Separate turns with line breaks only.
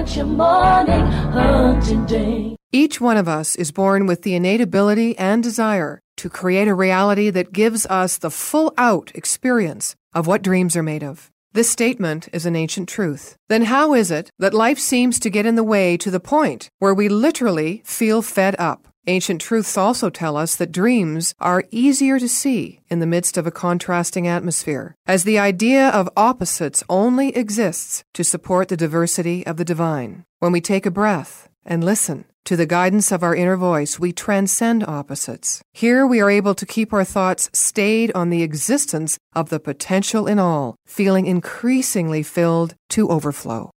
at your morning hunting day.
Each one of us is born with the innate ability and desire to create a reality that gives us the full out experience of what dreams are made of. This statement is an ancient truth. Then how is it that life seems to get in the way to the point where we literally feel fed up? Ancient truths also tell us that dreams are easier to see in the midst of a contrasting atmosphere, as the idea of opposites only exists to support the diversity of the divine. When we take a breath and listen, to the guidance of our inner voice, we transcend opposites. Here we are able to keep our thoughts stayed on the existence of the potential in all, feeling increasingly filled to overflow.